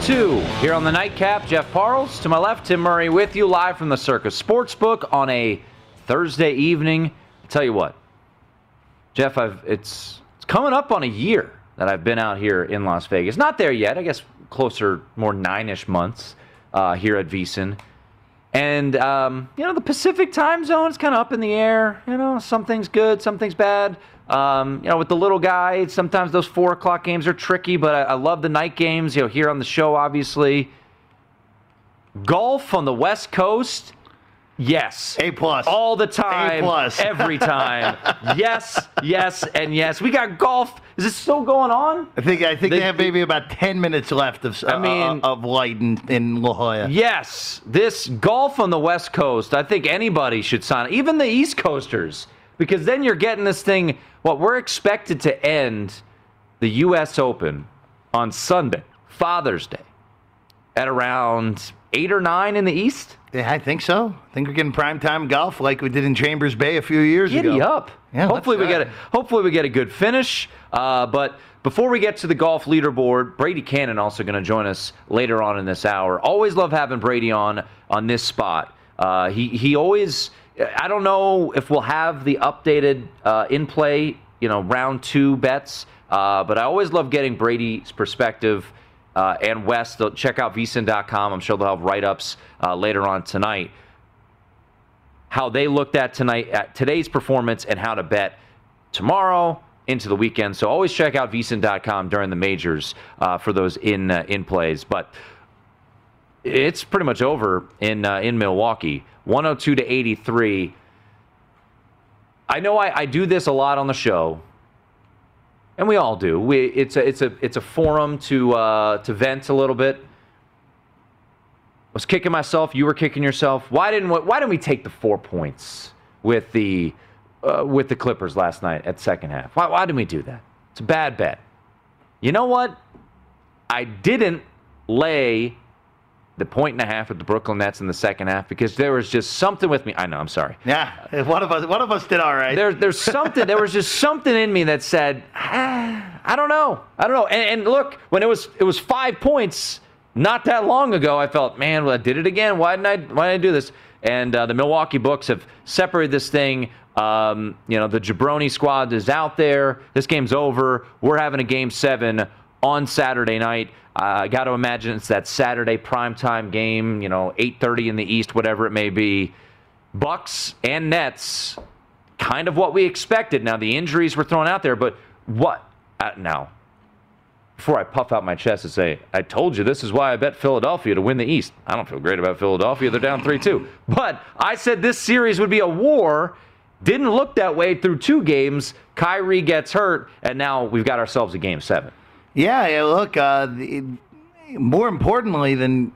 Two here on the nightcap. Jeff Parles to my left, Tim Murray with you live from the Circa Sportsbook on a Thursday evening. I tell you what, Jeff, I've it's it's coming up on a year that I've been out here in Las Vegas. Not there yet. I guess closer, more nine-ish months uh, here at VSiN. And um, you know the Pacific time zone is kind of up in the air. You know, something's good, something's bad. Um, you know, with the little guy, sometimes those four o'clock games are tricky, but I, I love the night games. You know, here on the show, obviously. Golf on the West Coast, yes, A plus. all the time, A plus. every time. yes, yes, and yes. We got golf. Is it still going on? I think I think The- they have maybe about ten minutes left of I uh, mean- of light in, in La Jolla. Yes, this golf on the West Coast, I think anybody should sign, even the East Coasters, because then you're getting this thing. What we're expected to end the U.S. Open on Sunday, Father's Day, at around eight or nine in the East. Yeah, I think so. I think we're getting prime time golf like we did in Chambers Bay a few years Giddy ago. up. Yeah, hopefully we get a, hopefully we get a good finish. Uh, but before we get to the golf leaderboard, Brady Kannon also going to join us later on in this hour. Always love having Brady on on this spot. Uh, he he always. I don't know if we'll have the updated uh, in play, you know, round two bets. Uh, but I always love getting Brady's perspective uh, and West. Check out vsin.com. I'm sure they'll have write ups uh, later on tonight how they looked at tonight at today's performance and how to bet tomorrow into the weekend. So always check out vsin.com during the majors uh, for those in uh, in plays. But it's pretty much over in in Milwaukee, 102 to 83. I know I, I do this a lot on the show, and we all do. We, it's a it's a it's a forum to uh, to vent a little bit I was kicking myself. You were kicking yourself. Why didn't Why didn't we take the four points with the uh, with the Clippers last night at second half? Why, why didn't we do that? It's a bad bet. You know what? I didn't lay the point and a half with the Brooklyn Nets in the second half because there was just something with me. I know. I'm sorry. Yeah, one of us one of us did all right. There, there's something. there was just something in me that said, ah, I don't know. I don't know. And, and look, when it was it was five points not that long ago, I felt, man, well, I did it again. Why didn't I? Why did I do this? And uh, the Milwaukee Bucks have separated this thing. Um, you know, the Jabroni squad is out there. This game's over. We're having a game seven on Saturday night. I got to imagine it's that Saturday primetime game. You know, 8:30 in the East, whatever it may be. Bucks and Nets, kind of what we expected. Now the injuries were thrown out there, but what uh, now? before I puff out my chest and say, I told you this is why I bet Philadelphia to win the East. I don't feel great about Philadelphia. They're down 3 2. But I said this series would be a war. Didn't look that way through two games. Kyrie gets hurt, and now we've got ourselves a game seven. Yeah, yeah look, uh, the, more importantly than,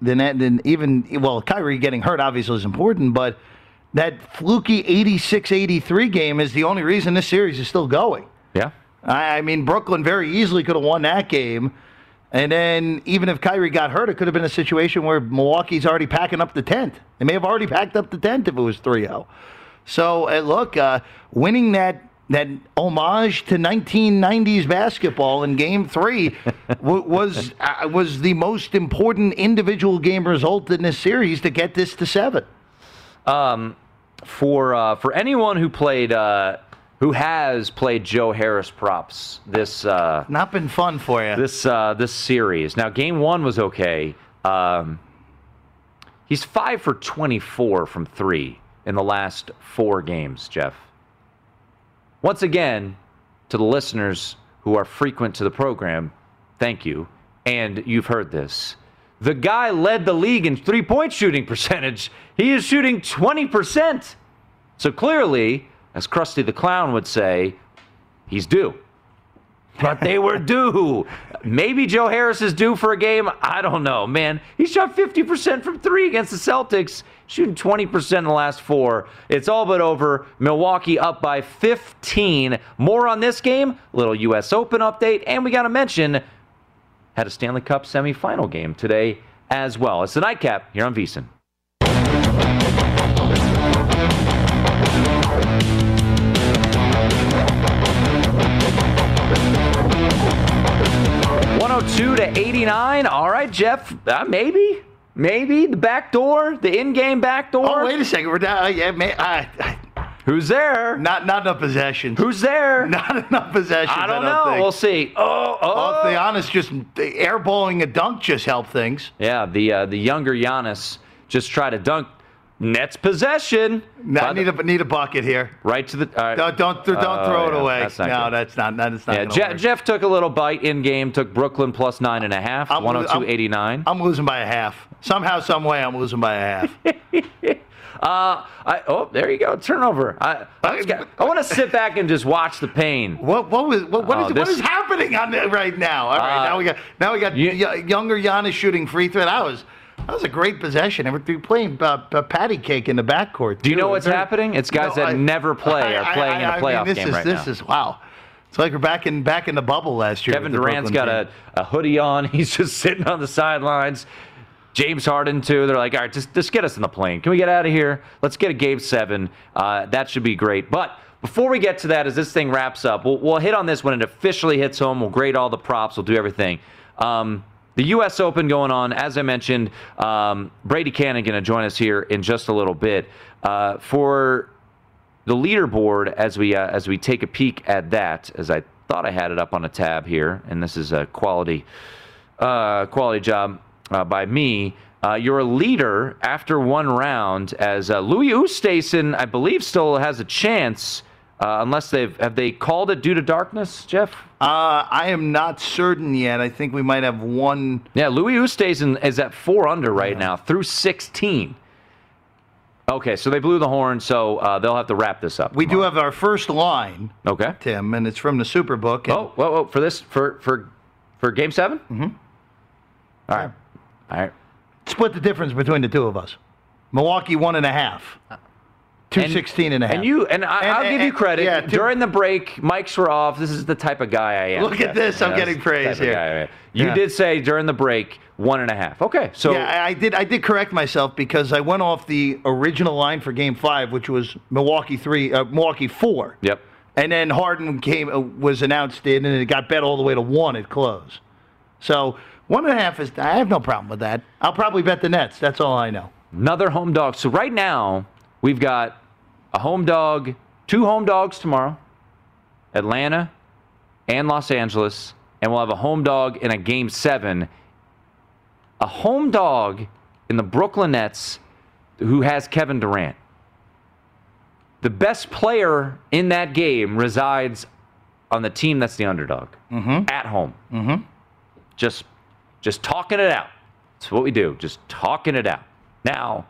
than than even well, Kyrie getting hurt obviously is important, but that fluky 86-83 game is the only reason this series is still going. Yeah. I, I mean, Brooklyn very easily could have won that game. And then even if Kyrie got hurt, it could have been a situation where Milwaukee's already packing up the tent. They may have already packed up the tent if it was 3-0. So uh, look, uh, winning that that homage to 1990s basketball in Game Three w- was uh, was the most important individual game result in this series to get this to seven. Um, for uh, for anyone who played uh, who has played Joe Harris props this uh, not been fun for you this uh, this series. Now, game one was okay. Um, he's five for 24 from three in the last four games, Jeff. Once again, to the listeners who are frequent to the program, thank you. And you've heard this. The guy led the league in three point shooting percentage. He is shooting 20%. So clearly, as Krusty the Clown would say, he's due. But they were due. Maybe Joe Harris is due for a game. I don't know, man. He shot 50% from three against the Celtics, shooting 20% in the last four. It's all but over. Milwaukee up by 15. More on this game, little U.S. Open update, and we got to mention had a Stanley Cup semifinal game today as well. It's the nightcap here on. One hundred two to eighty nine. All right, Jeff. Uh, maybe, maybe the back door, the in-game back door. Oh, wait a second. We're down. Uh, yeah, man, I, I, Who's there? not not enough possessions. Who's there? Not enough possessions. I don't, I know. Think. We'll see. Oh, oh. Well, to be honest, just the airballing a dunk just helped things. Yeah, the uh, the younger Giannis just tried to dunk. Nets possession. No, I need a need a bucket here. right to the. all right. Don't don't, don't Oh, throw it away. that's no, good. that's not. That's not. Yeah, gonna Je- work. Jeff took a little bite in game. Took Brooklyn plus nine and a half. I'm lo- I'm- 102.89. I'm losing by a half. Somehow, some way, I'm losing by a half. Uh, I, oh, there you go. Turnover. I, I, I want to sit back and just watch the pain. What what was what, what, Oh, is, this- is happening on the, right now? All right, Uh, now we got now we got you- y- younger Giannis shooting free throw. That was that was a great possession. And we're playing uh, patty cake in the backcourt. Do you too. know what's Very- happening? It's guys that never play are playing in a I playoff mean, this game is, right this now. This is wow. It's like we're back in back in the bubble last year. Kevin Durant's got a, a hoodie on. He's just sitting on the sidelines. James Harden too. They're like, all right, just just get us in the plane. Can we get out of here? Let's get a game seven. Uh, that should be great. But before we get to that, as this thing wraps up, we'll, we'll hit on this when it officially hits home. We'll grade all the props. We'll do everything. Um, the U.S. Open going on, as I mentioned. Um, Brady Kannon going to join us here in just a little bit uh, for the leaderboard as we uh, as we take a peek at that. As I thought I had it up on a tab here, and this is a quality uh, quality job uh, by me. Uh, you're a leader after one round, as uh, Louis Oosthuizen, I believe, still has a chance, uh, unless they've have they called it due to darkness, Jeff. Uh, I am not certain yet. I think we might have one. Yeah, Louis Oosthuizen is at four under right now through 16. Okay, so they blew the horn, so uh, they'll have to wrap this up. We do have our first line, Okay. Tim, and it's from the Superbook. and- Oh, whoa, whoa, for this for for for game 7 Mm-hmm. All right. All right. split the difference between the two of us. Milwaukee one and a half. Two And- sixteen and a half. And you and, I, And- I'll give you credit. yeah, Tim- During the break, mics were off. This is the type of guy I am. Look at this, I'm getting praise here. You Yeah. did say during the break one and a half. Okay, so yeah, I I did. I did correct myself because I went off the original line for Game Five, which was Milwaukee three, uh, Milwaukee four. yep. And then Harden came uh, was announced in, and it got bet all the way to one at close. So one and a half is. I have no problem with that. I'll probably bet the Nets. That's all I know. Another home dog. So right now we've got a home dog, two home dogs tomorrow, Atlanta and Los Angeles, and we'll have a home dog in a game seven. A home dog in the Brooklyn Nets who has Kevin Durant. The best player in that game resides on the team that's the underdog at home. Mm-hmm. Just, just talking it out. That's what we do. Just talking it out. Now,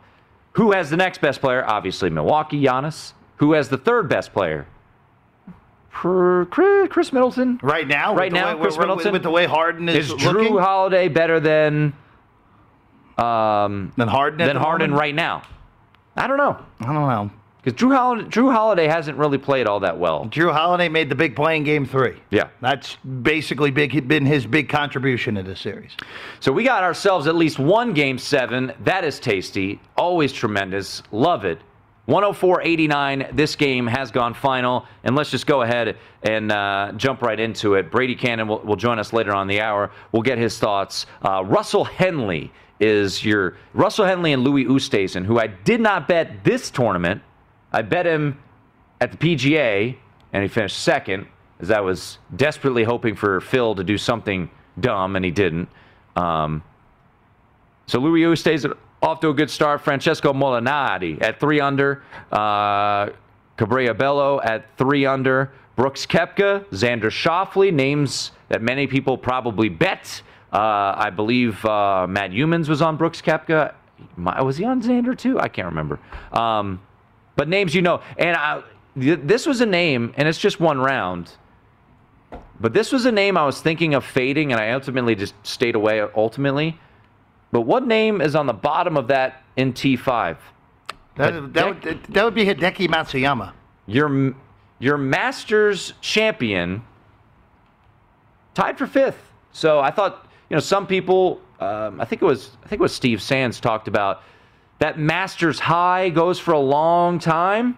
who has the next best player? Obviously, Milwaukee, Giannis. Who has the third best player? Per- Khris Khris Middleton. Right now, Right now, way, Khris with, Middleton. with the way Harden is, Is looking, Jrue Holiday better than um, than Harden, than Harden moment? right now? I don't know I don't know. Because Jrue Holiday, Jrue Holiday hasn't really played all that well. Jrue Holiday made the big play in Game Three. Yeah. That's basically big been his big contribution to this series. So we got ourselves at least one game seven. That is tasty. Always tremendous. Love it. 104 89. This game has gone final. And let's just go ahead and uh, jump right into it. Brady Kannon will, will join us later on the hour. We'll get his thoughts. Uh, Russell Henley is your Russell Henley and Louis Oosthuizen, who I did not bet this tournament. I bet him at the PGA, and he finished second, as I was desperately hoping for Phil to do something dumb, and he didn't. Um, so Louis Oosthuizen off to a good start. Francesco Molinari at three under. Uh, Cabrera Bello at three under. Brooks Koepka, Xander Schauffele, names that many people probably bet. Uh, I believe uh, Matt Youmans was on Brooks Koepka. Was he on Xander too? I can't remember. Um, but names you know. And I, th- this was a name, and it's just one round. But this was a name I was thinking of fading, and I ultimately just stayed away ultimately. But what name is on the bottom of that in T5? That, that, would, that would be Hideki Matsuyama. Your, your Masters champion tied for fifth. So I thought, you know, some people, um, I think it was, I think it was Steve Sands talked about that Masters high goes for a long time.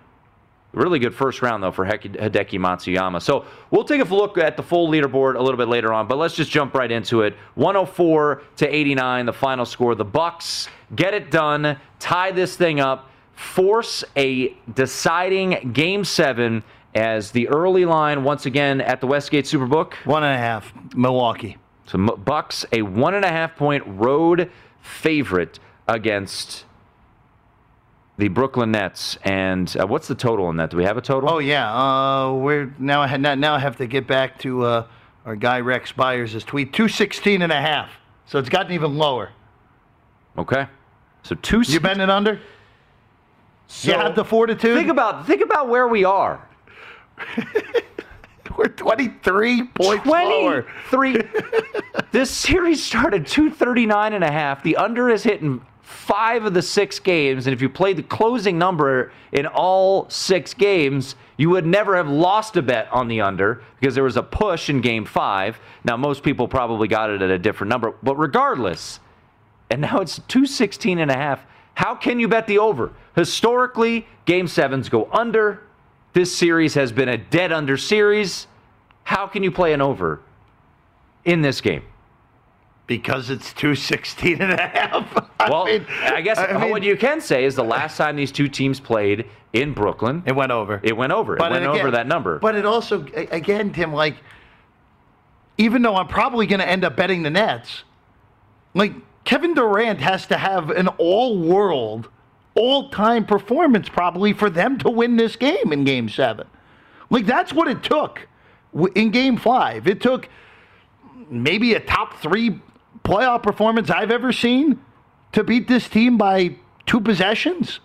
Really good first round, though, for Hideki Matsuyama. So we'll take a look at the full leaderboard a little bit later on, but let's just jump right into it. 104 to 89, the final score. The Bucks get it done, tie this thing up, force a deciding game seven as the early line once again at the Westgate Superbook. One and a half, Milwaukee. So Bucks a one and a half point road favorite against the Brooklyn Nets. And uh, what's the total on that? Do we have a total? Oh yeah, uh, we're now I had now I have to get back to uh, our guy Rex Byers' tweet 216 and a half. So it's gotten even lower. okay. So two. You betting it under? so you have the fortitude. Think about think about where we are. we're 23 points lower. 23. this series started 239 and a half. The under is hitting five of the six games. And if you played the closing number in all six games, you would never have lost a bet on the under because there was a push in game five. Now, most people probably got it at a different number. But regardless, and now it's 216 and a half. How can you bet the over? Historically, game sevens go under. This series has been a dead under series. How can you play an over in this game? Because it's 216 and a half. I Well, mean- I guess I mean, what you can say is the last time these two teams played in Brooklyn, it went over. it went over. It went again- over that number. But it also, a- again, Tim, like, even though I'm probably going to end up betting the Nets, like, Kevin Durant has to have an all world, all time performance probably for them to win this game in game seven. Like, that's what it took in game five. It took maybe a top three playoff performance I've ever seen to beat this team by two possessions.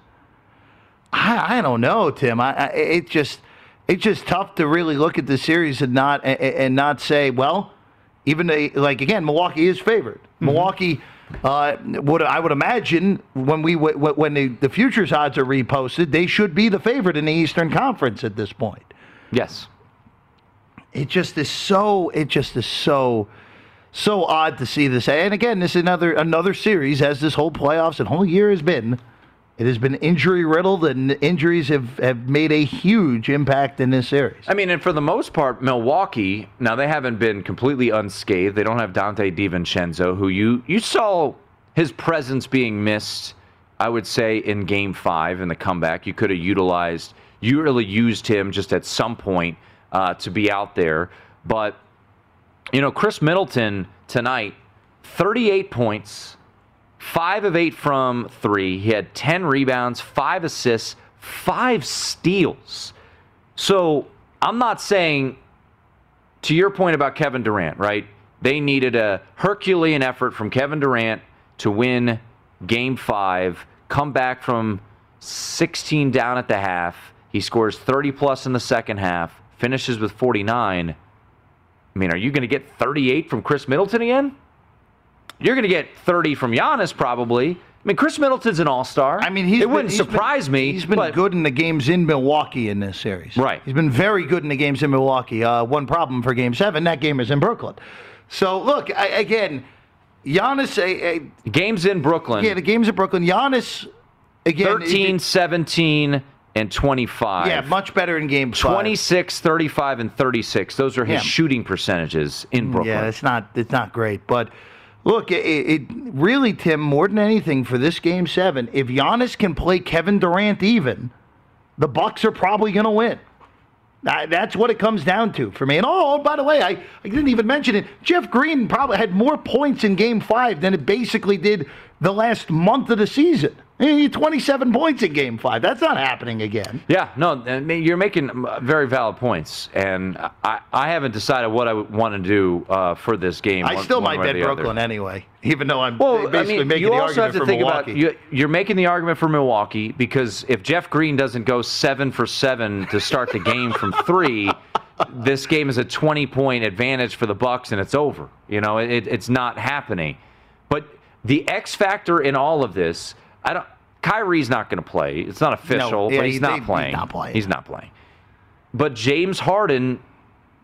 I, I don't know, Tim. I, I it just it's just tough to really look at the series and not and, and not say, well, even though, like again, Milwaukee is favored. Milwaukee uh, would I would imagine when we when the, the futures odds are reposted, they should be the favorite in the Eastern Conference at this point. yes. It just is so. It just is so. So odd to see this, and again, this is another another series as this whole playoffs and whole year has been. It has been injury riddled, and injuries have, have made a huge impact in this series. I mean, and for the most part, Milwaukee, now they haven't been completely unscathed. They don't have Donte DiVincenzo, who you, you saw his presence being missed, I would say, in game five in the comeback. You could have utilized, you really used him just at some point uh, to be out there. But, you know, Khris Middleton tonight, 38 points, five of eight from three. He had 10 rebounds, five assists, five steals. So I'm not saying to your point about Kevin Durant, right? They needed a Herculean effort from Kevin Durant to win game five, come back from 16 down at the half. He scores 30 plus in the second half, finishes with 49. I mean, are you going to get 38 from Khris Middleton again? You're going to get 30 from Giannis probably. I mean, Khris Middleton's an all-star. I mean, he's it been- wouldn't surprise been- me. He's been but- good in the games in Milwaukee in this series. Right. He's been very good in the games in Milwaukee. Uh, one problem for Game Seven. That game is in Brooklyn. So look I, again, Giannis. A, a, Games in Brooklyn. yeah, the games in Brooklyn. Giannis again. 13, it- 17, and 25. yeah, much better in Game Five. 26, 35, and 36. Those are his Yeah. shooting percentages in mm, Brooklyn. Yeah, it's not it's not great, but look, it, it really Tim more than anything for this game seven. If Giannis can play Kevin Durant even, the Bucks are probably going to win. That's what it comes down to for me. And oh, oh, by the way, I, I didn't even mention it. Jeff Green probably had more points in Game Five than it basically did the last month of the season. He had 27 points in Game Five. That's not happening again. Yeah, no, I mean, you're making uh, very valid points, and I, I haven't decided what I want to do uh, for this game. I one- still one might bet the other. Brooklyn anyway, even though I'm Well, basically I mean, making you the also argument have to for think Milwaukee. about you, you're making the argument for Milwaukee because if Jeff Green doesn't go seven for seven to start the game from three, this game is a 20 point advantage for the Bucks, and it's over. You know, it, it's not happening. But the X factor in all of this, I don't. Kyrie's not going to play. It's not official, yeah, but he's he- not they- he's playing. not playing. He's not playing. But James Harden,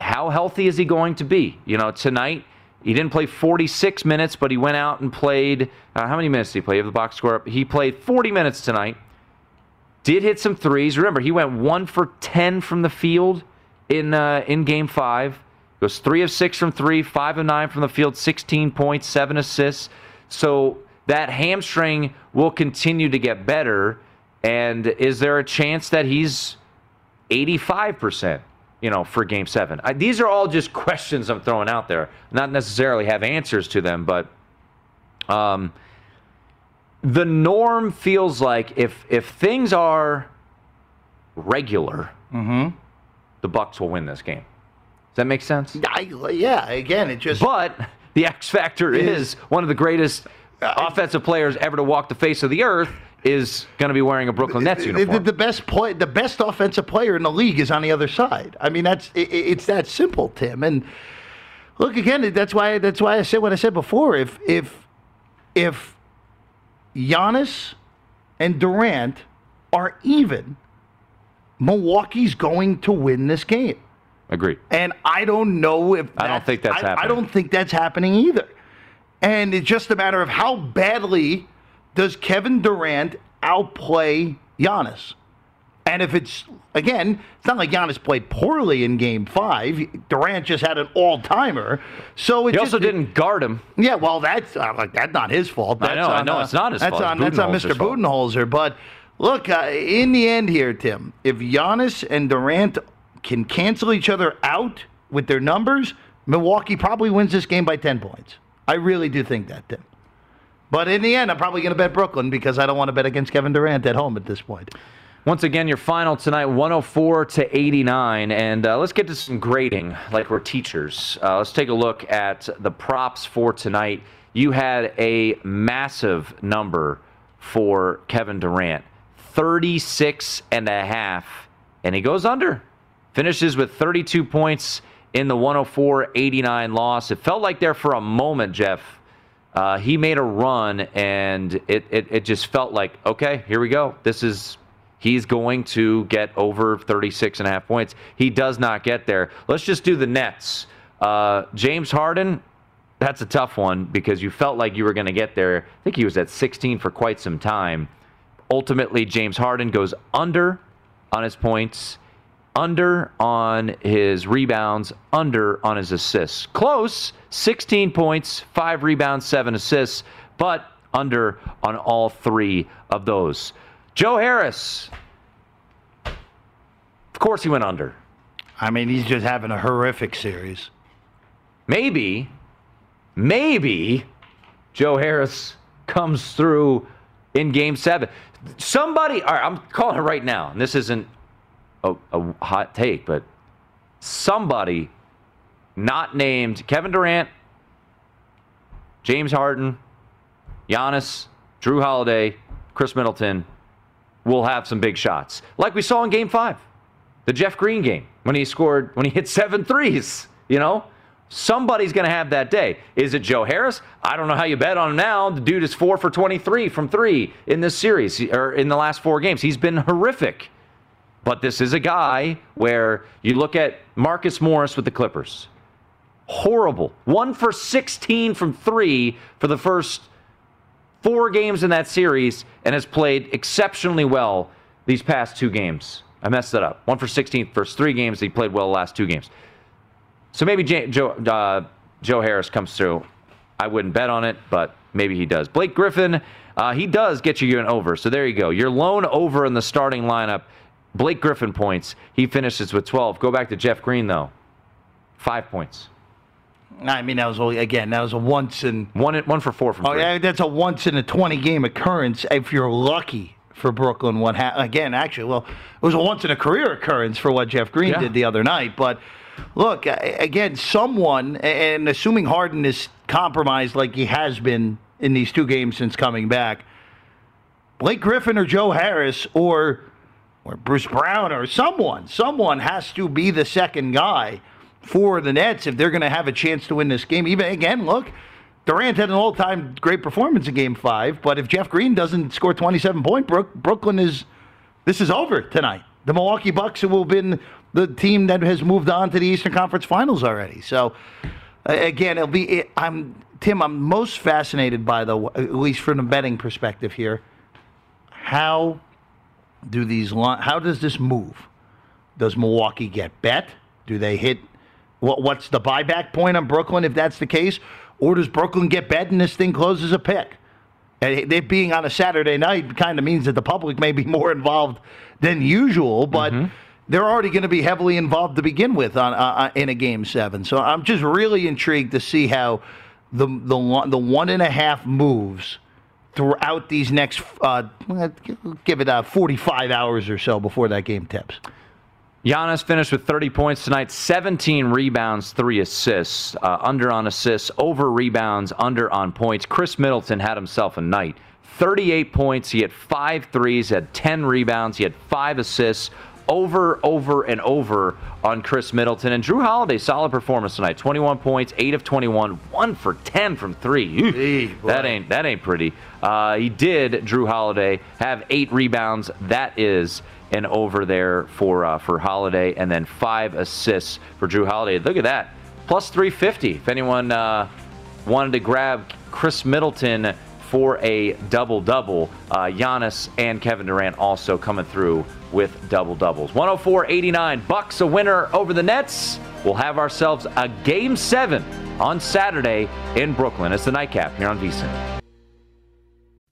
how healthy is he going to be? You know, tonight he didn't play 46 minutes, but he went out and played. Uh, how many minutes did he play? You have the box score up. He played 40 minutes tonight. Did hit some threes. Remember, he went one for 10 from the field in uh, in Game Five. Goes three of six from three, five of nine from the field, 16 points, seven assists. So that hamstring will continue to get better. And is there a chance that he's 85%, you know, for game seven? I, these are all just questions I'm throwing out there. Not necessarily have answers to them, but um, the norm feels like if if things are regular, the Bucks will win this game. Does that make sense? I, yeah, again, it just But the X factor is one of the greatest offensive players ever to walk the face of the earth is going to be wearing a Brooklyn Nets the, uniform. the best play, the best offensive player in the league is on the other side. I mean, that's it, it's that simple, Tim. And look again, that's why that's why I said what I said before. If if if Giannis and Durant are even, Milwaukee's going to win this game. Agreed. And I don't know if I don't think that's I, I don't think that's happening either. And it's just a matter of how badly does Kevin Durant outplay Giannis. And if it's again, it's not like Giannis played poorly in Game Five. Durant just had an all-timer. So it He just, also didn't guard him. yeah, well, that's uh, like that's not his fault. I That's know, I know, uh, it's not his that's fault. On, that's on Mr. Budenholzer. But look, uh, in the end here, Tim, if Giannis and Durant can cancel each other out with their numbers, Milwaukee probably wins this game by ten points. I really do think that. But in the end, I'm probably going to bet Brooklyn because I don't want to bet against Kevin Durant at home at this point. Once again, your final tonight, 104 to 89. And uh, let's get to some grading, like we're teachers. Uh, let's take a look at the props for tonight. You had a massive number for Kevin Durant 36 and a half, and he goes under. Finishes with 32 points in the 104 89 loss. It felt like there for a moment, Jeff. Uh, he made a run, and it, it, it just felt like, okay, here we go. This is, he's going to get over 36 and a half points. He does not get there. Let's just do the Nets. Uh, James Harden, that's a tough one because you felt like you were going to get there. I think he was at 16 for quite some time. Ultimately, James Harden goes under on his points, under on his rebounds, under on his assists. Close, 16 points, 5 rebounds, 7 assists, but under on all three of those. Joe Harris, of course, he went under. I mean, he's just having a horrific series. Maybe, maybe Joe Harris comes through in game seven. Somebody, all right, I'm calling it right now, and this isn't a, a hot take, but somebody not named Kevin Durant, James Harden, Giannis, Jrue Holiday, Khris Middleton will have some big shots. Like we saw in game five, the Jeff Green game, when he scored, when he hit seven threes, you know? Somebody's going to have that day. Is it Joe Harris? I don't know how you bet on him now. The dude is four for 23 from three in this series, or in the last four games. He's been horrific. But this is a guy where you look at Marcus Morris with the Clippers. Horrible. One for 16 from three for the first four games in that series and has played exceptionally well these past two games. I messed that up. One for 16 first three games. He played well the last two games. So maybe Joe, uh, Joe Harris comes through. I wouldn't bet on it, but maybe he does. Blake Griffin, uh, he does get you an over. So there you go. Your lone over in the starting lineup. Blake Griffin points. He finishes with 12. Go back to Jeff Green, though. Five points. I mean, that was only, again, that was a once in. One, one for four from Oh, three. yeah, that's a once in a 20 game occurrence if you're lucky for Brooklyn. What ha- Again, actually, well, it was a once in a career occurrence for what Jeff Green Yeah. did the other night. But look, again, someone, and assuming Harden is compromised like he has been in these two games since coming back, Blake Griffin or Joe Harris or or Bruce Brown or someone, someone has to be the second guy for the Nets if they're going to have a chance to win this game. Even again, look, Durant had an all-time great performance in Game Five, but if Jeff Green doesn't score 27 points, Brook, Brooklyn is this is over tonight. The Milwaukee Bucks will have been the team that has moved on to the Eastern Conference Finals already. So again, it'll be. It, I'm Tim. I'm most fascinated by the at least from the betting perspective here. How do these how does this move? Does Milwaukee get bet? Do they hit what what's the buyback point on Brooklyn if that's the case? Or does Brooklyn get bet and this thing closes a pick? And it being on a Saturday night kind of means that the public may be more involved than usual, but they're already going to be heavily involved to begin with on uh, in a game seven. So I'm just really intrigued to see how the the the one and a half moves throughout these next uh, give it uh, 45 hours or so before that game tips. Giannis finished with 30 points tonight, 17 rebounds, three assists, uh, under on assists, over rebounds, under on points. Khris Middleton had himself a night. 38 points. He had five threes, had 10 rebounds, he had five assists. Over, over, and over on Khris Middleton. And Jrue Holiday, solid performance tonight. 21 points, 8 of 21, 1 for 10 from 3. Ew, Hey, that ain't that ain't pretty. Uh, he did, Jrue Holiday, have eight rebounds. That is an over there for uh, for Holiday, and then five assists for Jrue Holiday. Look at that, plus 350. If anyone uh, wanted to grab Khris Middleton for a double double, uh, Giannis and Kevin Durant also coming through with double doubles. 104-89, Bucks a winner over the Nets. We'll have ourselves a game seven on Saturday in Brooklyn. It's the nightcap here on VSiN.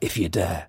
if you dare.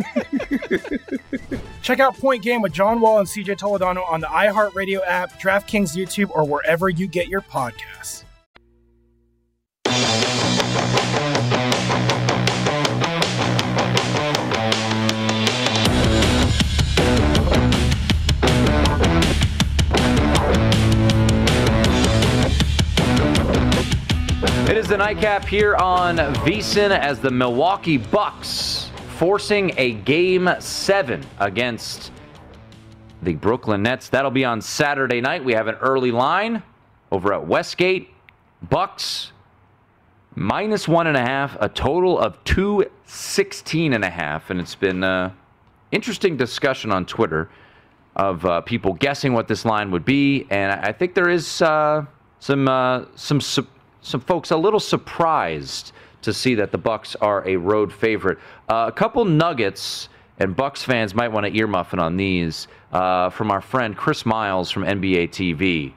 Check out Point Game with John Wall and CJ Toledano on the iHeartRadio app, DraftKings YouTube, or wherever you get your podcasts. It is the nightcap here on VSiN as the Milwaukee Bucks forcing a game seven against the Brooklyn Nets. That'll be on Saturday night. We have an early line over at Westgate. Bucks minus one and a half, a total of two sixteen and a half, and it's been uh, interesting discussion on Twitter of uh, people guessing what this line would be, and I think there is uh, some uh, some some folks a little surprised to see that the Bucks are a road favorite. Uh, a couple nuggets, and Bucks fans might want to earmuffin on these uh, from our friend Chris Miles from NBA TV.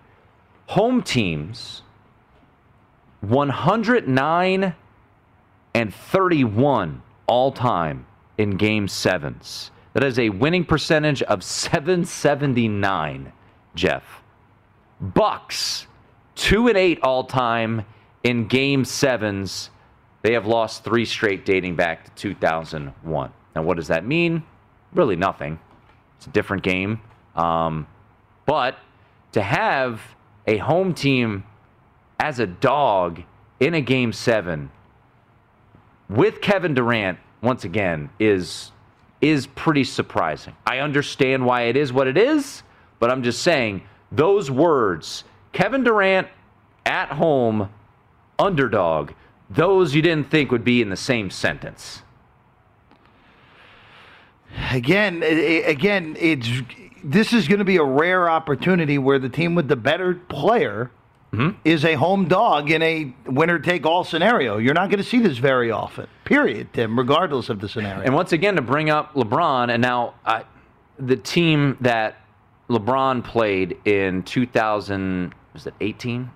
Home teams 109 and 31 all time in game sevens. That is a winning percentage of 779, Jeff. Bucks 2 and 8 all time in game sevens. They have lost three straight dating back to 2001. Now, what does that mean? Really nothing. It's a different game. Um, but to have a home team as a dog in a game seven with Kevin Durant once again is is pretty surprising. I understand why it is what it is, but I'm just saying those words, Kevin Durant at home, underdog, those you didn't think would be in the same sentence. Again, again, it's this is going to be a rare opportunity where the team with the better player mm-hmm. is a home dog in a winner take all scenario. You're not going to see this very often. Period, Tim. Regardless of the scenario. And once again, to bring up LeBron, and now I, the team that LeBron played in 2000 was it 18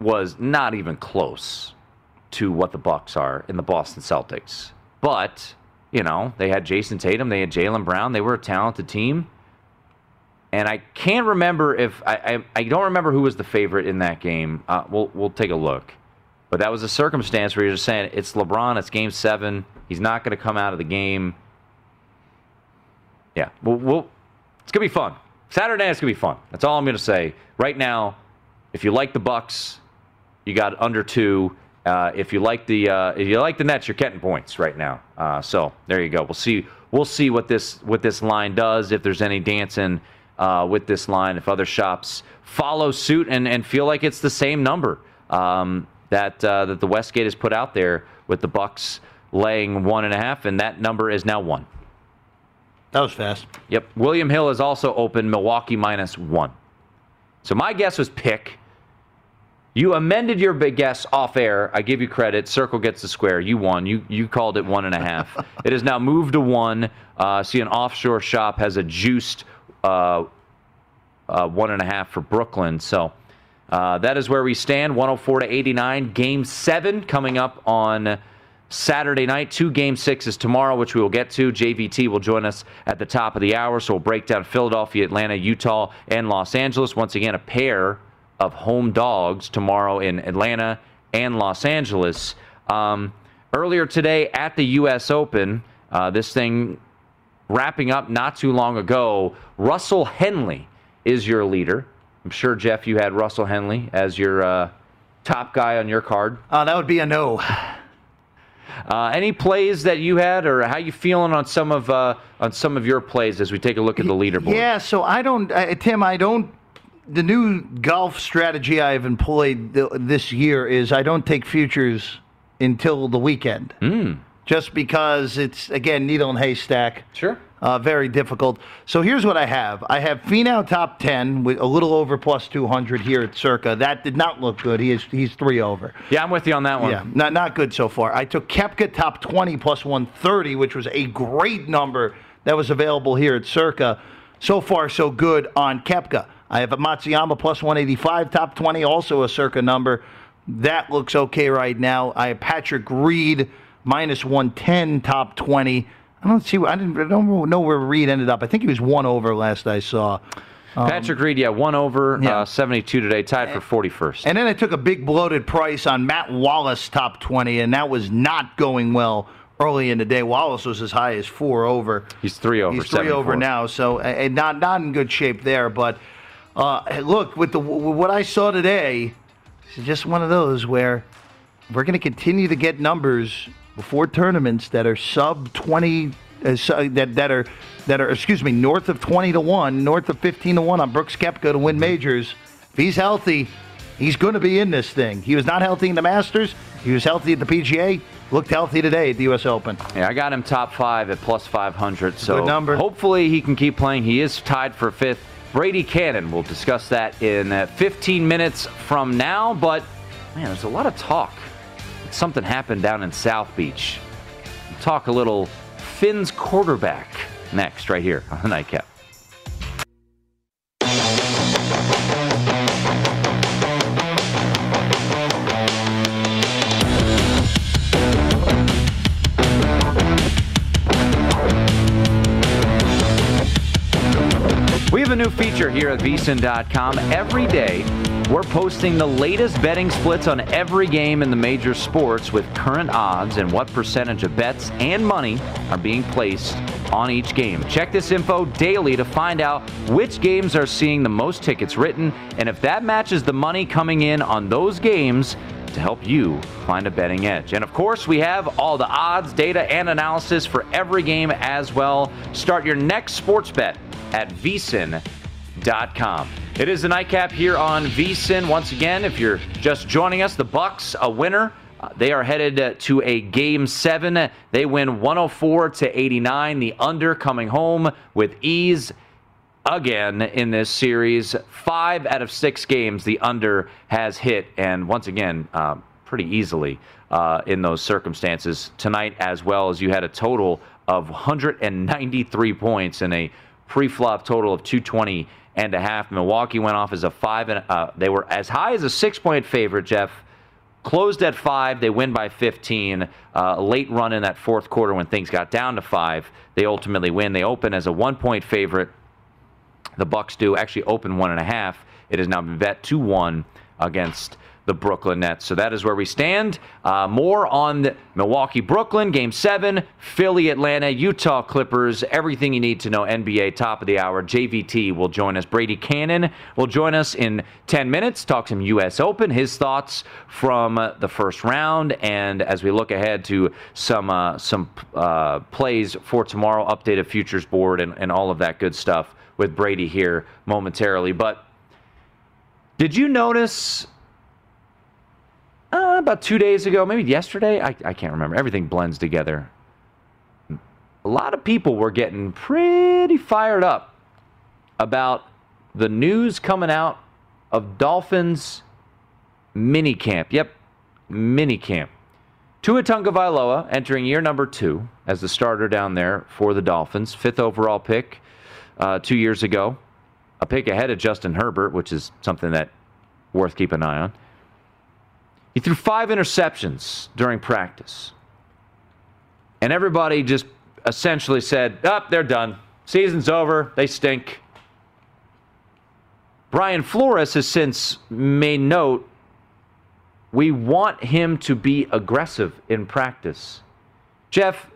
was not even close to what the Bucks are in the Boston Celtics. But you know, they had Jayson Tatum, they had Jaylen Brown, they were a talented team. And I can't remember if I, I, I don't remember who was the favorite in that game. Uh, we'll we'll take a look. But that was a circumstance where you're just saying it's LeBron, it's game seven. He's not going to come out of the game. Yeah, we'll, we'll, it's going to be fun. Saturday night's going to be fun. That's all I'm going to say. Right now, if you like the Bucks, you got under two. Uh, if you like the uh, if you like the Nets, you're getting points right now. Uh, so there you go. We'll see. We'll see what this what this line does. If there's any dancing uh, with this line, if other shops follow suit and, and feel like it's the same number um, that uh, that the Westgate has put out there with the Bucks laying one and a half, and that number is now one. That was fast. Yep. William Hill is also open. Milwaukee minus one. So my guess was pick. You amended your big guess off air. I give you credit. Circle gets the square. You won. You you called it one and a half. it has now moved to one. Uh, see, an offshore shop has a juiced uh, uh, one and a half for Brooklyn. So uh, that is where we stand. 104 to 89. Game seven coming up on Saturday night. Two game sixes tomorrow, which we will get to. JVT will join us at the top of the hour. So we'll break down Philadelphia, Atlanta, Utah, and Los Angeles. Once again, a pair of home dogs tomorrow in Atlanta and Los Angeles. Um, earlier today at the U.S. Open, uh, this thing wrapping up not too long ago, Russell Henley is your leader. I'm sure Jeff, you had Russell Henley as your uh, top guy on your card. Uh, that would be a no. Uh, any plays that you had, or how you feeling on some of uh, on some of your plays as we take a look at the leaderboard? Yeah, so I don't, uh, Tim, I don't. The new golf strategy I've employed th- this year is I don't take futures until the weekend. Mm. Just because it's again needle and haystack. Sure. Uh, very difficult. So here's what I have. I have Finau top 10 with a little over plus 200 here at Circa. That did not look good. He is he's three over. Yeah, I'm with you on that one. Yeah, not not good so far. I took Koepka top 20 plus 130, which was a great number that was available here at Circa. So far, so good on Koepka. I have a Matsuyama plus 185 top 20, also a Circa number. That looks okay right now. I have Patrick Reed minus 110 top 20. I don't see. I didn't. I don't know where Reed ended up. I think he was one over last I saw. Um, Patrick Reed, yeah, one over, uh, 72 today, tied for 41st. And then I took a big bloated price on Matt Wallace top 20, and that was not going well early in the day. Wallace was as high as four over. He's three over. He's three over 74. now, so uh, not not in good shape there. But uh, look, with the with what I saw today, it's just one of those where we're going to continue to get numbers before tournaments that are sub 20 uh, so- that that are that are excuse me north of 20 to 1 north of 15 to 1 on Brooks Koepka to win majors if he's healthy he's going to be in this thing he was not healthy in the Masters he was healthy at the PGA looked healthy today at the US Open Yeah, I got him top five at plus 500. So Good number. hopefully he can keep playing. He is tied for fifth. Brady Kannon, we'll discuss that in uh, 15 minutes from now. But man, there's a lot of talk. Something happened down in South Beach. We'll talk a little Finn's quarterback next, right here on the nightcap. We have a new feature here at vsin.com. Every day, we're posting the latest betting splits on every game in the major sports with current odds and what percentage of bets and money are being placed on each game. Check this info daily to find out which games are seeing the most tickets written and if that matches the money coming in on those games to help you find a betting edge. And of course, we have all the odds, data, and analysis for every game as well. Start your next sports bet at vsin.com. It is the nightcap here on vsin. Once again, if you're just joining us, the Bucks a winner. Uh, they are headed uh, to a game seven. They win 104 to 89. The under coming home with ease again in this series. Five out of six games the under has hit, and once again, uh, pretty easily uh, in those circumstances. Tonight, as well as you had a total of 193 points in a pre-flop total of 220 and a half. Milwaukee went off as a five, and uh, they were as high as a six-point favorite. Jeff closed at five. They win by 15. Uh, late run in that fourth quarter when things got down to five. They ultimately win. They open as a one-point favorite. The Bucks do actually open one and a half. It has now been bet two one against the Brooklyn Nets. So that is where we stand. Uh, more on the Milwaukee Brooklyn game seven, Philly Atlanta, Utah Clippers. Everything you need to know NBA top of the hour. JVT will join us. Brady Kannon will join us in 10 minutes. Talk some U.S. Open. His thoughts from uh, the first round, and as we look ahead to some uh, some uh, plays for tomorrow, updated futures board, and, and all of that good stuff with Brady here momentarily. But did you notice about two days ago, maybe yesterday? I, I can't remember. Everything blends together. A lot of people were getting pretty fired up about the news coming out of Dolphins mini camp. Yep, mini camp. Tua Tagovailoa entering year number two as the starter down there for the Dolphins. Fifth overall pick uh, two years ago. A pick ahead of Justin Herbert, which is something that worth keeping an eye on. He threw five interceptions during practice. And everybody just essentially said, Up, oh, they're done. Season's over. They stink. Brian Flores has since made note we want him to be aggressive in practice. Jeff,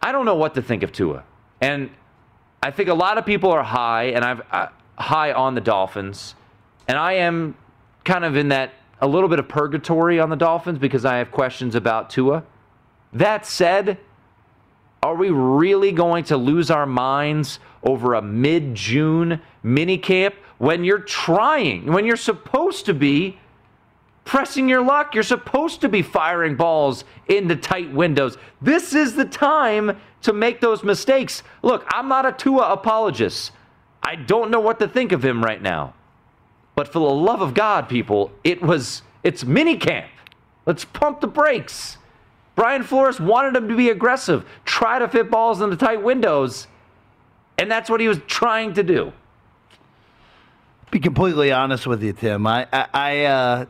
I don't know what to think of Tua. And I think a lot of people are high, and I've, I, high on the Dolphins, and I am kind of in that a little bit of purgatory on the Dolphins because I have questions about Tua. That said, are we really going to lose our minds over a mid June minicamp when you're trying, when you're supposed to be pressing your luck? You're supposed to be firing balls into tight windows. This is the time to make those mistakes. Look, I'm not a Tua apologist. I don't know what to think of him right now. But for the love of God, people, it was it's minicamp. Let's pump the brakes. Brian Flores wanted him to be aggressive, try to fit balls into tight windows, and that's what he was trying to do. Be completely honest with you, Tim. I I I, uh,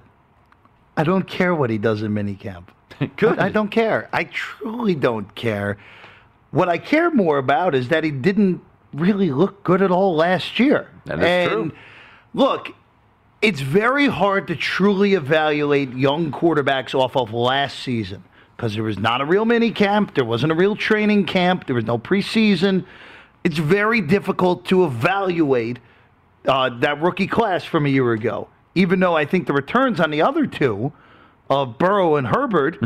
I don't care what he does in minicamp. Good. I, I don't care. I truly don't care. What I care more about is that he didn't really look good at all last year. That is and true. Look, it's very hard to truly evaluate young quarterbacks off of last season because there was not a real mini camp, there wasn't a real training camp, there was no preseason. It's very difficult to evaluate uh, that rookie class from a year ago. Even though I think the returns on the other two, of Burrow and Herbert,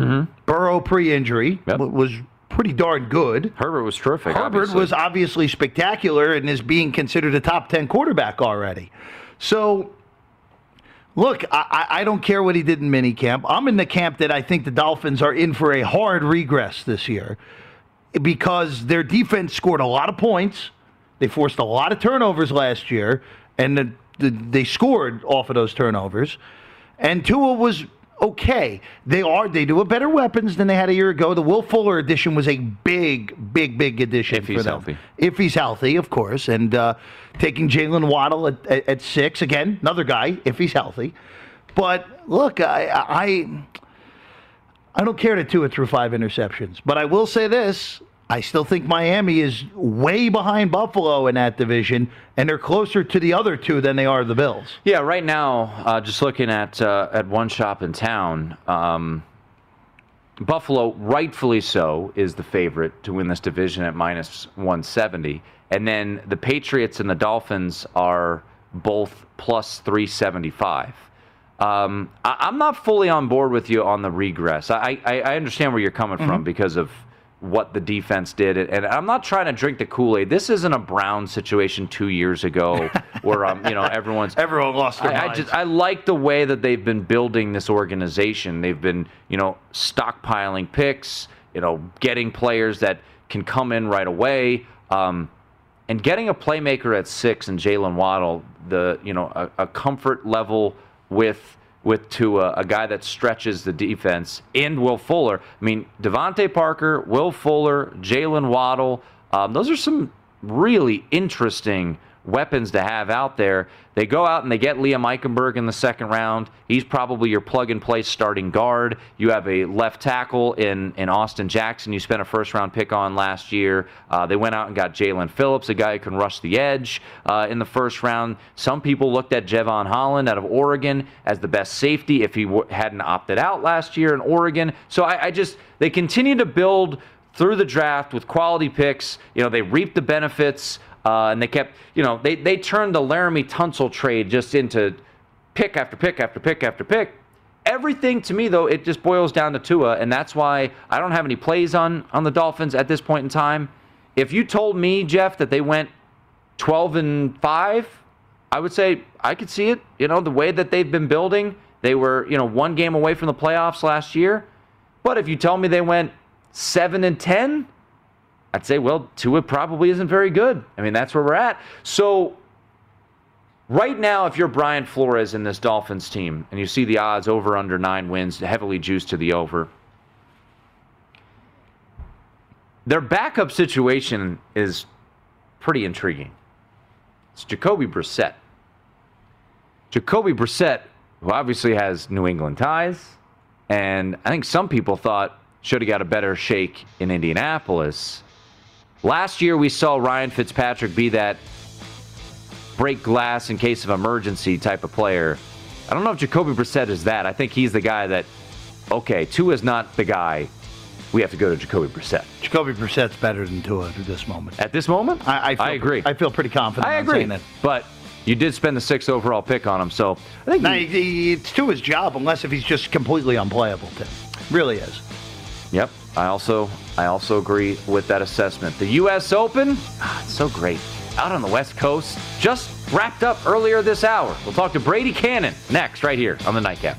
Burrow pre-injury w- was pretty darn good. Herbert was terrific. Herbert obviously. was obviously spectacular and is being considered a top 10 quarterback already. So, look, I, I don't care what he did in minicamp. I'm in the camp that I think the Dolphins are in for a hard regress this year because their defense scored a lot of points. They forced a lot of turnovers last year, and the, the, they scored off of those turnovers. And Tua was okay. They are they do have better weapons than they had a year ago. The Will Fuller addition was a big, big, big addition If for he's them. healthy. If he's healthy, of course, and uh, taking Jaylen Waddle at, at, at six again, another guy if he's healthy. But look, I I I don't care to Tua threw five interceptions, but I will say this. I still think Miami is way behind Buffalo in that division, and they're closer to the other two than they are the Bills. Yeah, right now, uh, just looking at uh, at one shop in town, um, Buffalo, rightfully so, is the favorite to win this division at minus 170, and then the Patriots and the Dolphins are both plus 375. Um, I, I'm not fully on board with you on the regress. I, I, I understand where you're coming from because of what the defense did, and I'm not trying to drink the Kool Aid. This isn't a Brown situation two years ago where um, you know everyone's Everyone lost their I, I just I like the way that they've been building this organization. They've been, you know, stockpiling picks, you know, getting players that can come in right away, um, and getting a playmaker at six and Jaylen Waddle, the you know a, a comfort level with with Tua, a guy that stretches the defense, and Will Fuller. I mean, DeVante Parker, Will Fuller, Jaylen Waddle. Um, those are some really interesting weapons to have out there. They go out and they get Liam Eichenberg in the second round. He's probably your plug and play starting guard. You have a left tackle in, in Austin Jackson, you spent a first round pick on last year. Uh, they went out and got Jaelan Phillips, a guy who can rush the edge uh, in the first round. Some people looked at Jevon Holland out of Oregon as the best safety if he w- hadn't opted out last year in Oregon. So I, I just, they continue to build through the draft with quality picks. You know, they reap the benefits. Uh, and they kept, you know, they, they turned the Laremy Tunsil trade just into pick after pick after pick after pick. Everything to me, though, it just boils down to Tua, and that's why I don't have any plays on on the Dolphins at this point in time. If you told me, Jeff, that they went 12 and 5, I would say I could see it. You know, the way that they've been building, they were, you know, one game away from the playoffs last year. But if you tell me they went 7 and 10, I'd say, well, Tua probably isn't very good. I mean, that's where we're at. So, right now, if you're Brian Flores in this Dolphins team and you see the odds over under nine wins, heavily juiced to the over, their backup situation is pretty intriguing. It's Jacoby Brissett. Jacoby Brissett, who obviously has New England ties, and I think some people thought should have got a better shake in Indianapolis. Last year, we saw Ryan Fitzpatrick be that break glass in case of emergency type of player. I don't know if Jacoby Brissett is that. I think he's the guy that, okay, Tua is not the guy. We have to go to Jacoby Brissett. Jacoby Brissett's better than Tua at this moment. At this moment, I, I, feel, I agree. I feel pretty confident. I agree. saying that. But you did spend the sixth overall pick on him. So I think Now, he, he- it's to his job, unless if he's just completely unplayable. Tim, really is. Yep. I also I also agree with that assessment. The US Open, ah, so great. Out on the West Coast, just wrapped up earlier this hour. We'll talk to Brady Kannon next, right here on the nightcap.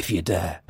if you dare.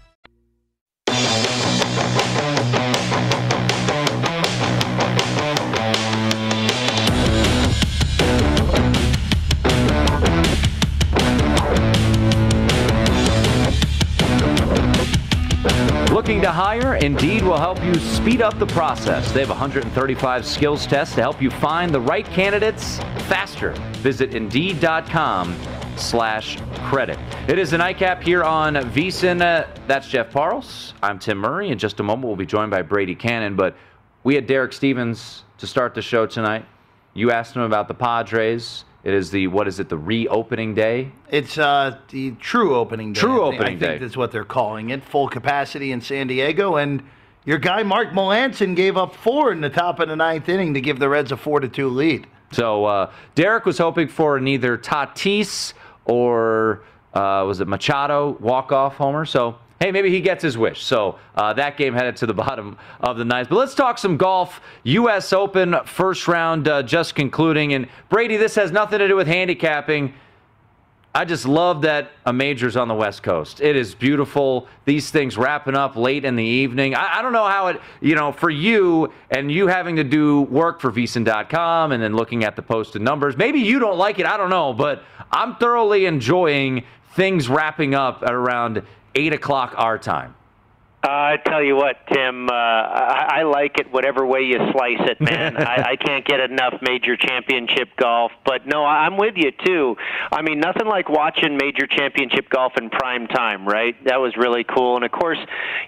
To hire? Indeed will help you speed up the process. They have 135 skills tests to help you find the right candidates faster. Visit Indeed.com slash credit. It is the nightcap here on VSIN. Uh, that's Jeff Parles. I'm Tim Murray. In just a moment, we'll be joined by Brady Kannon. But we had Derek Stevens to start the show tonight. You asked him about the Padres. It is the, what is it, the reopening day? It's uh, the true opening day. True I think- opening I day. think that's what they're calling it. Full capacity in San Diego. And your guy, Mark Melancon, gave up four in the top of the ninth inning to give the Reds a 4 to 2 lead. So uh, Derek was hoping for an either Tatis or uh, was it Machado walk off homer. So hey, maybe he gets his wish. So uh, that game headed to the bottom of the ninth. But let's talk some golf. U.S. Open first round uh, just concluding. And Brady, this has nothing to do with handicapping. I just love that a major's on the West Coast. It is beautiful. These things wrapping up late in the evening. I, I don't know how it, you know, for you and you having to do work for VSiN.com and then looking at the posted numbers. Maybe you don't like it. I don't know, but I'm thoroughly enjoying things wrapping up at around eight o'clock our time. Uh, I tell you what, Tim, uh, I, I like it whatever way you slice it, man. I, I can't get enough major championship golf. But no, I'm with you too. I mean, nothing like watching major championship golf in prime time, right? That was really cool. And of course,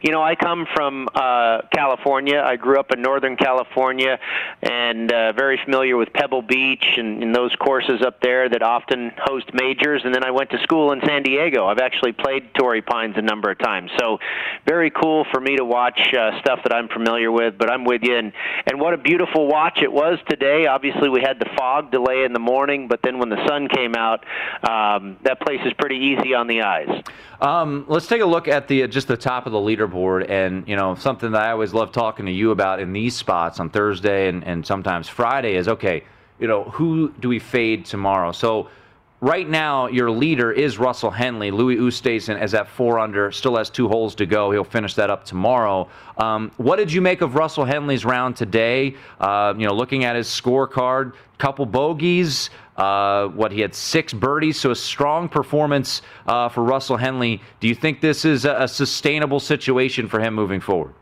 you know, I come from uh, California. I grew up in Northern California, and uh, very familiar with Pebble Beach and, and those courses up there that often host majors. And then I went to school in San Diego. I've actually played Torrey Pines a number of times. So very cool cool for me to watch uh, stuff that I'm familiar with. But I'm with you, and and what a beautiful watch it was today. Obviously, we had the fog delay in the morning, but then when the sun came out, um, that place is pretty easy on the eyes. Um, let's take a look at the just the top of the leaderboard, and you know something that I always love talking to you about in these spots on Thursday and, and sometimes Friday is okay. You know who do we fade tomorrow? So right now your leader is Russell Henley. Louis Oosthuizen is at four under, still has two holes to go. He'll finish that up tomorrow. Um, what did you make of Russell Henley's round today? Uh, you know, looking at his scorecard, couple bogeys. Uh, what he had six birdies, so a strong performance uh, for Russell Henley. Do you think this is a, a sustainable situation for him moving forward?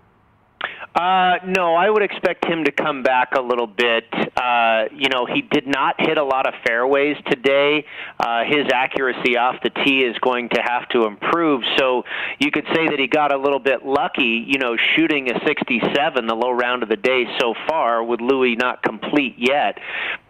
Uh, no, I would expect him to come back a little bit. Uh, you know, he did not hit a lot of fairways today. Uh, his accuracy off the tee is going to have to improve. So you could say that he got a little bit lucky, you know, shooting a 67, the low round of the day so far, with Louis not complete yet.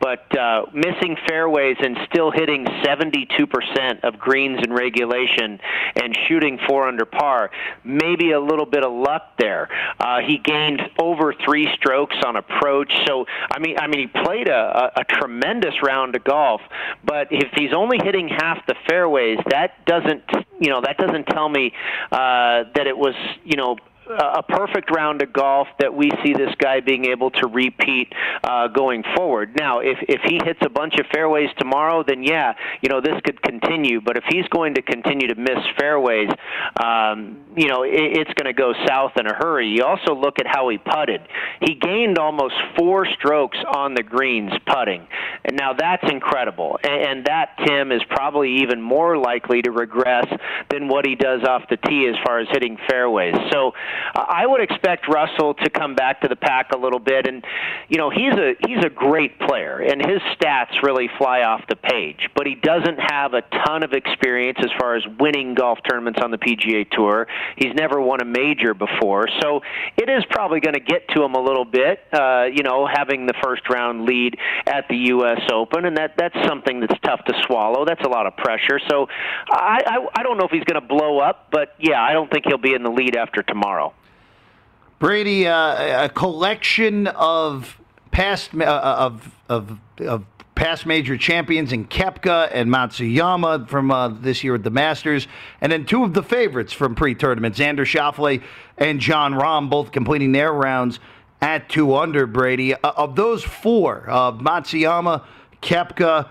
But uh, missing fairways and still hitting 72% of greens in regulation and shooting four under par, maybe a little bit of luck there. Uh, he gained over three strokes on approach. So I mean, I mean, he played a, a, a tremendous round of golf. But if he's only hitting half the fairways, that doesn't, you know, that doesn't tell me uh, that it was, you know, a perfect round of golf that we see this guy being able to repeat uh, going forward. Now, if if he hits a bunch of fairways tomorrow, then yeah, you know this could continue. But if he's going to continue to miss fairways, um, you know it, it's going to go south in a hurry. You also look at how he putted. He gained almost four strokes on the greens putting, and now that's incredible. And, and that Tim is probably even more likely to regress than what he does off the tee as far as hitting fairways. So. I would expect Russell to come back to the pack a little bit, and you know he's a he's a great player, and his stats really fly off the page. But he doesn't have a ton of experience as far as winning golf tournaments on the PGA Tour. He's never won a major before, so it is probably going to get to him a little bit. Uh, you know, having the first round lead at the U.S. Open, and that that's something that's tough to swallow. That's a lot of pressure. So I I, I don't know if he's going to blow up, but yeah, I don't think he'll be in the lead after tomorrow. Brady, uh, a collection of past uh, of of of past major champions in Koepka and Matsuyama from uh, this year at the Masters, and then two of the favorites from pre-tournament, Xander Schauffele and Jon Rahm, both completing their rounds at two under. Brady, uh, of those four, uh, Matsuyama, Koepka.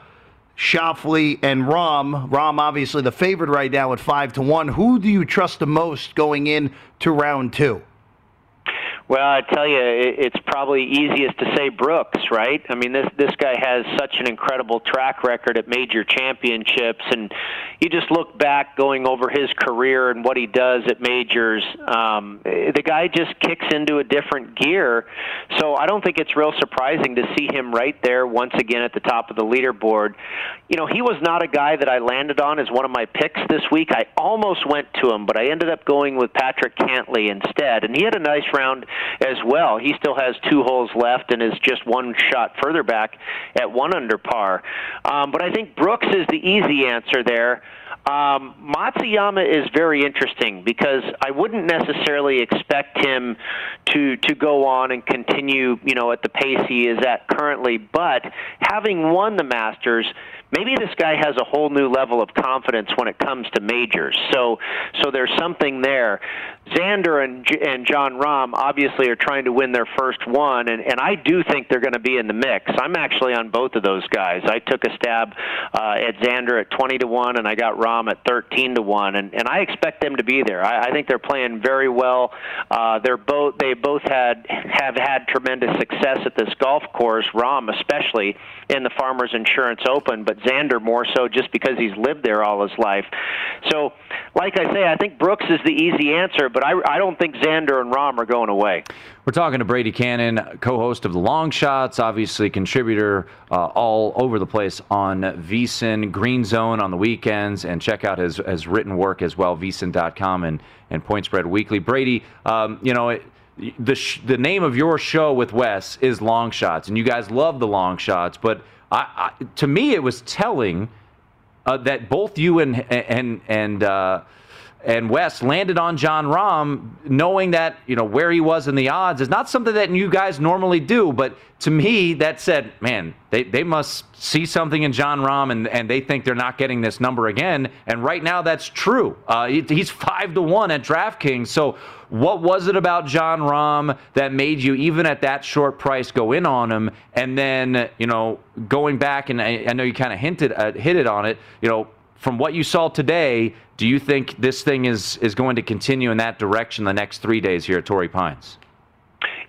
Schauffele and Rahm. Rahm, obviously the favorite right now at five to one. Who do you trust the most going in to round two? Well, I tell you, it's probably easiest to say Brooks, right? I mean, this this guy has such an incredible track record at major championships, and you just look back, going over his career and what he does at majors. Um, the guy just kicks into a different gear, so I don't think it's real surprising to see him right there once again at the top of the leaderboard. You know, he was not a guy that I landed on as one of my picks this week. I almost went to him, but I ended up going with Patrick Cantlay instead, and he had a nice round as well. He still has two holes left and is just one shot further back at one under par. Um, but I think Brooks is the easy answer there. Um, Matsuyama is very interesting because I wouldn't necessarily expect him to to go on and continue, you know, at the pace he is at currently. But having won the Masters, maybe this guy has a whole new level of confidence when it comes to majors. So, so there's something there. Xander and and Jon Rahm obviously are trying to win their first one, and and I do think they're going to be in the mix. I'm actually on both of those guys. I took a stab uh, at Xander at 20 to one, and I got Rahm at 13 to one, and and I expect them to be there. I, I think they're playing very well. Uh, they're both they both had have had tremendous success at this golf course. Rahm especially in the Farmers Insurance Open, but Xander more so just because he's lived there all his life. So, like I say, I think Brooks is the easy answer, but I, I don't think Xander and Rahm are going away. We're talking to Brady Kannon, co-host of the Long Shots, obviously contributor uh, all over the place on VSiN, Green Zone on the weekends, and check out his, his written work as well, VSiN.com and, and Point Spread Weekly. Brady, um, you know, it, the sh- the name of your show with Wes is Long Shots, and you guys love the long shots. But I, I, to me, it was telling uh, that both you and and and uh, and Wes landed on Jon Rahm, knowing that you know where he was in the odds is not something that you guys normally do. But to me, that said, man, they, they must see something in Jon Rahm, and, and they think they're not getting this number again. And right now, that's true. Uh, he's five to one at DraftKings. So what was it about Jon Rahm that made you, even at that short price, go in on him? And then you know, going back, and I, I know you kind of hinted uh, hit it on it. You know from what you saw today, do you think this thing is is going to continue in that direction the next three days here at Torrey Pines?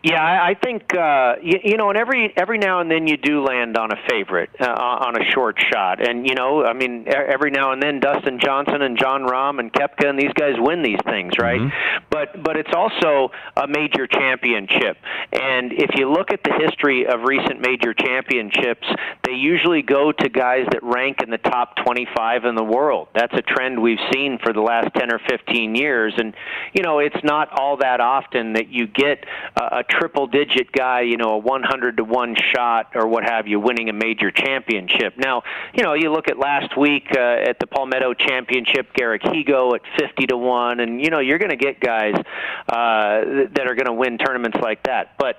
Yeah, I, I think uh, you, you know, and every every now and then you do land on a favorite uh, on a short shot, and you know, I mean, every now and then Dustin Johnson and Jon Rahm and Koepka and these guys win these things, right? Mm-hmm. But but it's also a major championship, and if you look at the history of recent major championships, they usually go to guys that rank in the top 25 in the world. That's a trend we've seen for the last 10 or 15 years, and you know, it's not all that often that you get a, a triple digit guy, you know, a 100 to 1 shot or what have you, winning a major championship. Now, you know, you look at last week uh, at the Palmetto Championship, Garrick Higgo at 50 to 1, and, you know, you're going to get guys uh, that are going to win tournaments like that. But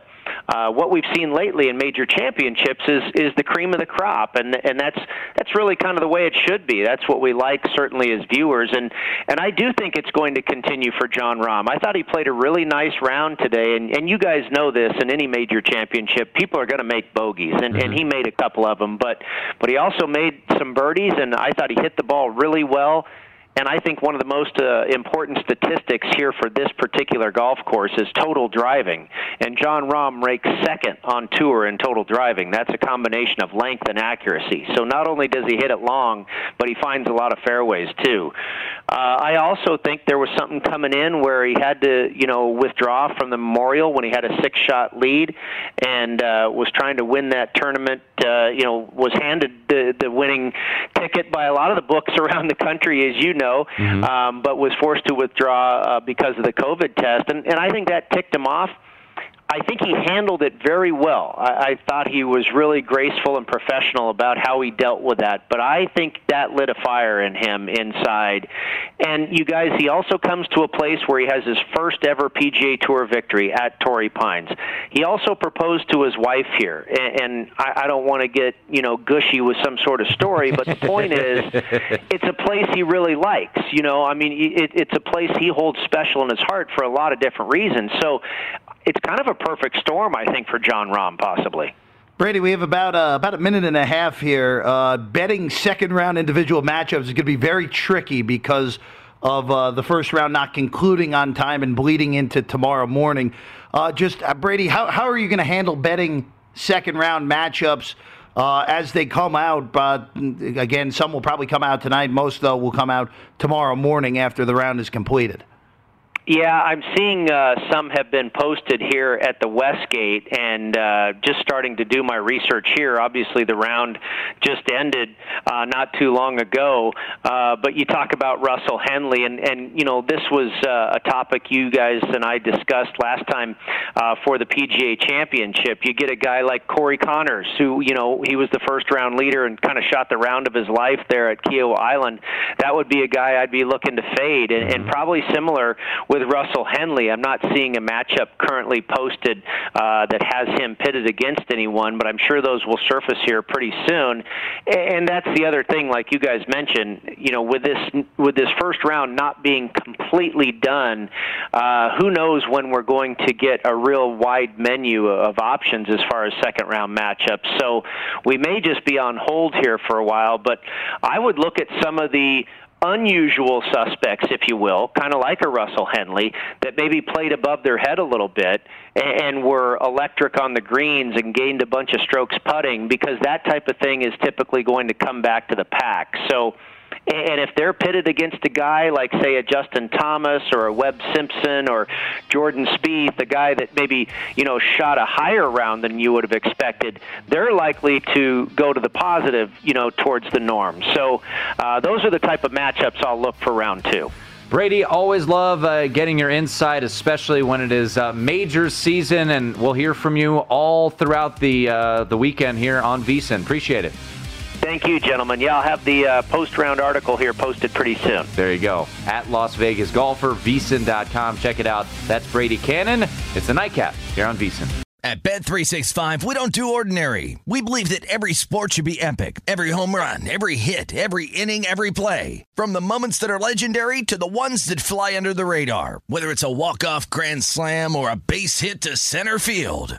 uh, what we've seen lately in major championships is is the cream of the crop, and and that's that's really kind of the way it should be. That's what we like certainly as viewers, and and I do think it's going to continue for Jon Rahm. I thought he played a really nice round today, and and you guys know this in any major championship, people are going to make bogeys, and mm-hmm. and he made a couple of them, but but he also made some birdies, and I thought he hit the ball really well. And I think one of the most uh, important statistics here for this particular golf course is total driving. And Jon Rahm ranks second on tour in total driving. That's a combination of length and accuracy. So not only does he hit it long, but he finds a lot of fairways too. Uh, I also think there was something coming in where he had to, you know, withdraw from the Memorial when he had a six-shot lead and uh, was trying to win that tournament. Uh, you know, was handed the, the winning ticket by a lot of the books around the country, as you know know, mm-hmm. um, but was forced to withdraw uh, because of the COVID test. And, and I think that ticked him off. I think he handled it very well. I, I thought he was really graceful and professional about how he dealt with that. But I think that lit a fire in him inside. And you guys, he also comes to a place where he has his first ever PGA Tour victory at Torrey Pines. He also proposed to his wife here, and, and I, I don't want to get you know gushy with some sort of story, but the point is, it's a place he really likes. You know, I mean, it, it's a place he holds special in his heart for a lot of different reasons. So it's kind of a perfect storm, I think, for Jon Rahm, possibly. Brady, we have about uh, about a minute and a half here. Uh, betting second round individual matchups is going to be very tricky because of uh, the first round not concluding on time and bleeding into tomorrow morning. Uh, just uh, Brady, how how are you going to handle betting second round matchups? Uh, as they come out. But again, some will probably come out tonight. Most, though, will come out tomorrow morning after the round is completed. Yeah, I'm seeing uh, some have been posted here at the Westgate, and uh, just starting to do my research here. Obviously, the round just ended uh, not too long ago, uh, but you talk about Russell Henley, and and you know this was uh, a topic you guys and I discussed last time uh, for the PGA Championship. You get a guy like Corey Conners, who you know he was the first round leader and kind of shot the round of his life there at Kiawah Island. That would be a guy I'd be looking to fade, and, and probably similar with Russell Henley. I'm not seeing a matchup currently posted uh, that has him pitted against anyone, but I'm sure those will surface here pretty soon. And that's the other thing, like you guys mentioned, you know, with this with this first round not being completely done, uh, who knows when we're going to get a real wide menu of options as far as second round matchups. So we may just be on hold here for a while, but I would look at some of the unusual suspects, if you will, kind of like a Russell Henley, that maybe played above their head a little bit and were electric on the greens and gained a bunch of strokes putting because that type of thing is typically going to come back to the pack. So and if they're pitted against a guy like, say, a Justin Thomas or a Webb Simpson or Jordan Spieth, the guy that maybe you know shot a higher round than you would have expected, they're likely to go to the positive, you know, towards the norm. So uh, those are the type of matchups I'll look for round two. Brady, always love uh, getting your insight, especially when it is uh, major season, and we'll hear from you all throughout the uh, the weekend here on VSiN. Appreciate it. Thank you, gentlemen. Yeah, I'll have the uh, post round article here posted pretty soon. There you go. At Las Vegas Golfer, VSiN.com. Check it out. That's Brady Kannon. It's the nightcap here on VSiN. At Bet 365, we don't do ordinary. We believe that every sport should be epic. Every home run, every hit, every inning, every play. From the moments that are legendary to the ones that fly under the radar. Whether it's a walk-off grand slam or a base hit to center field.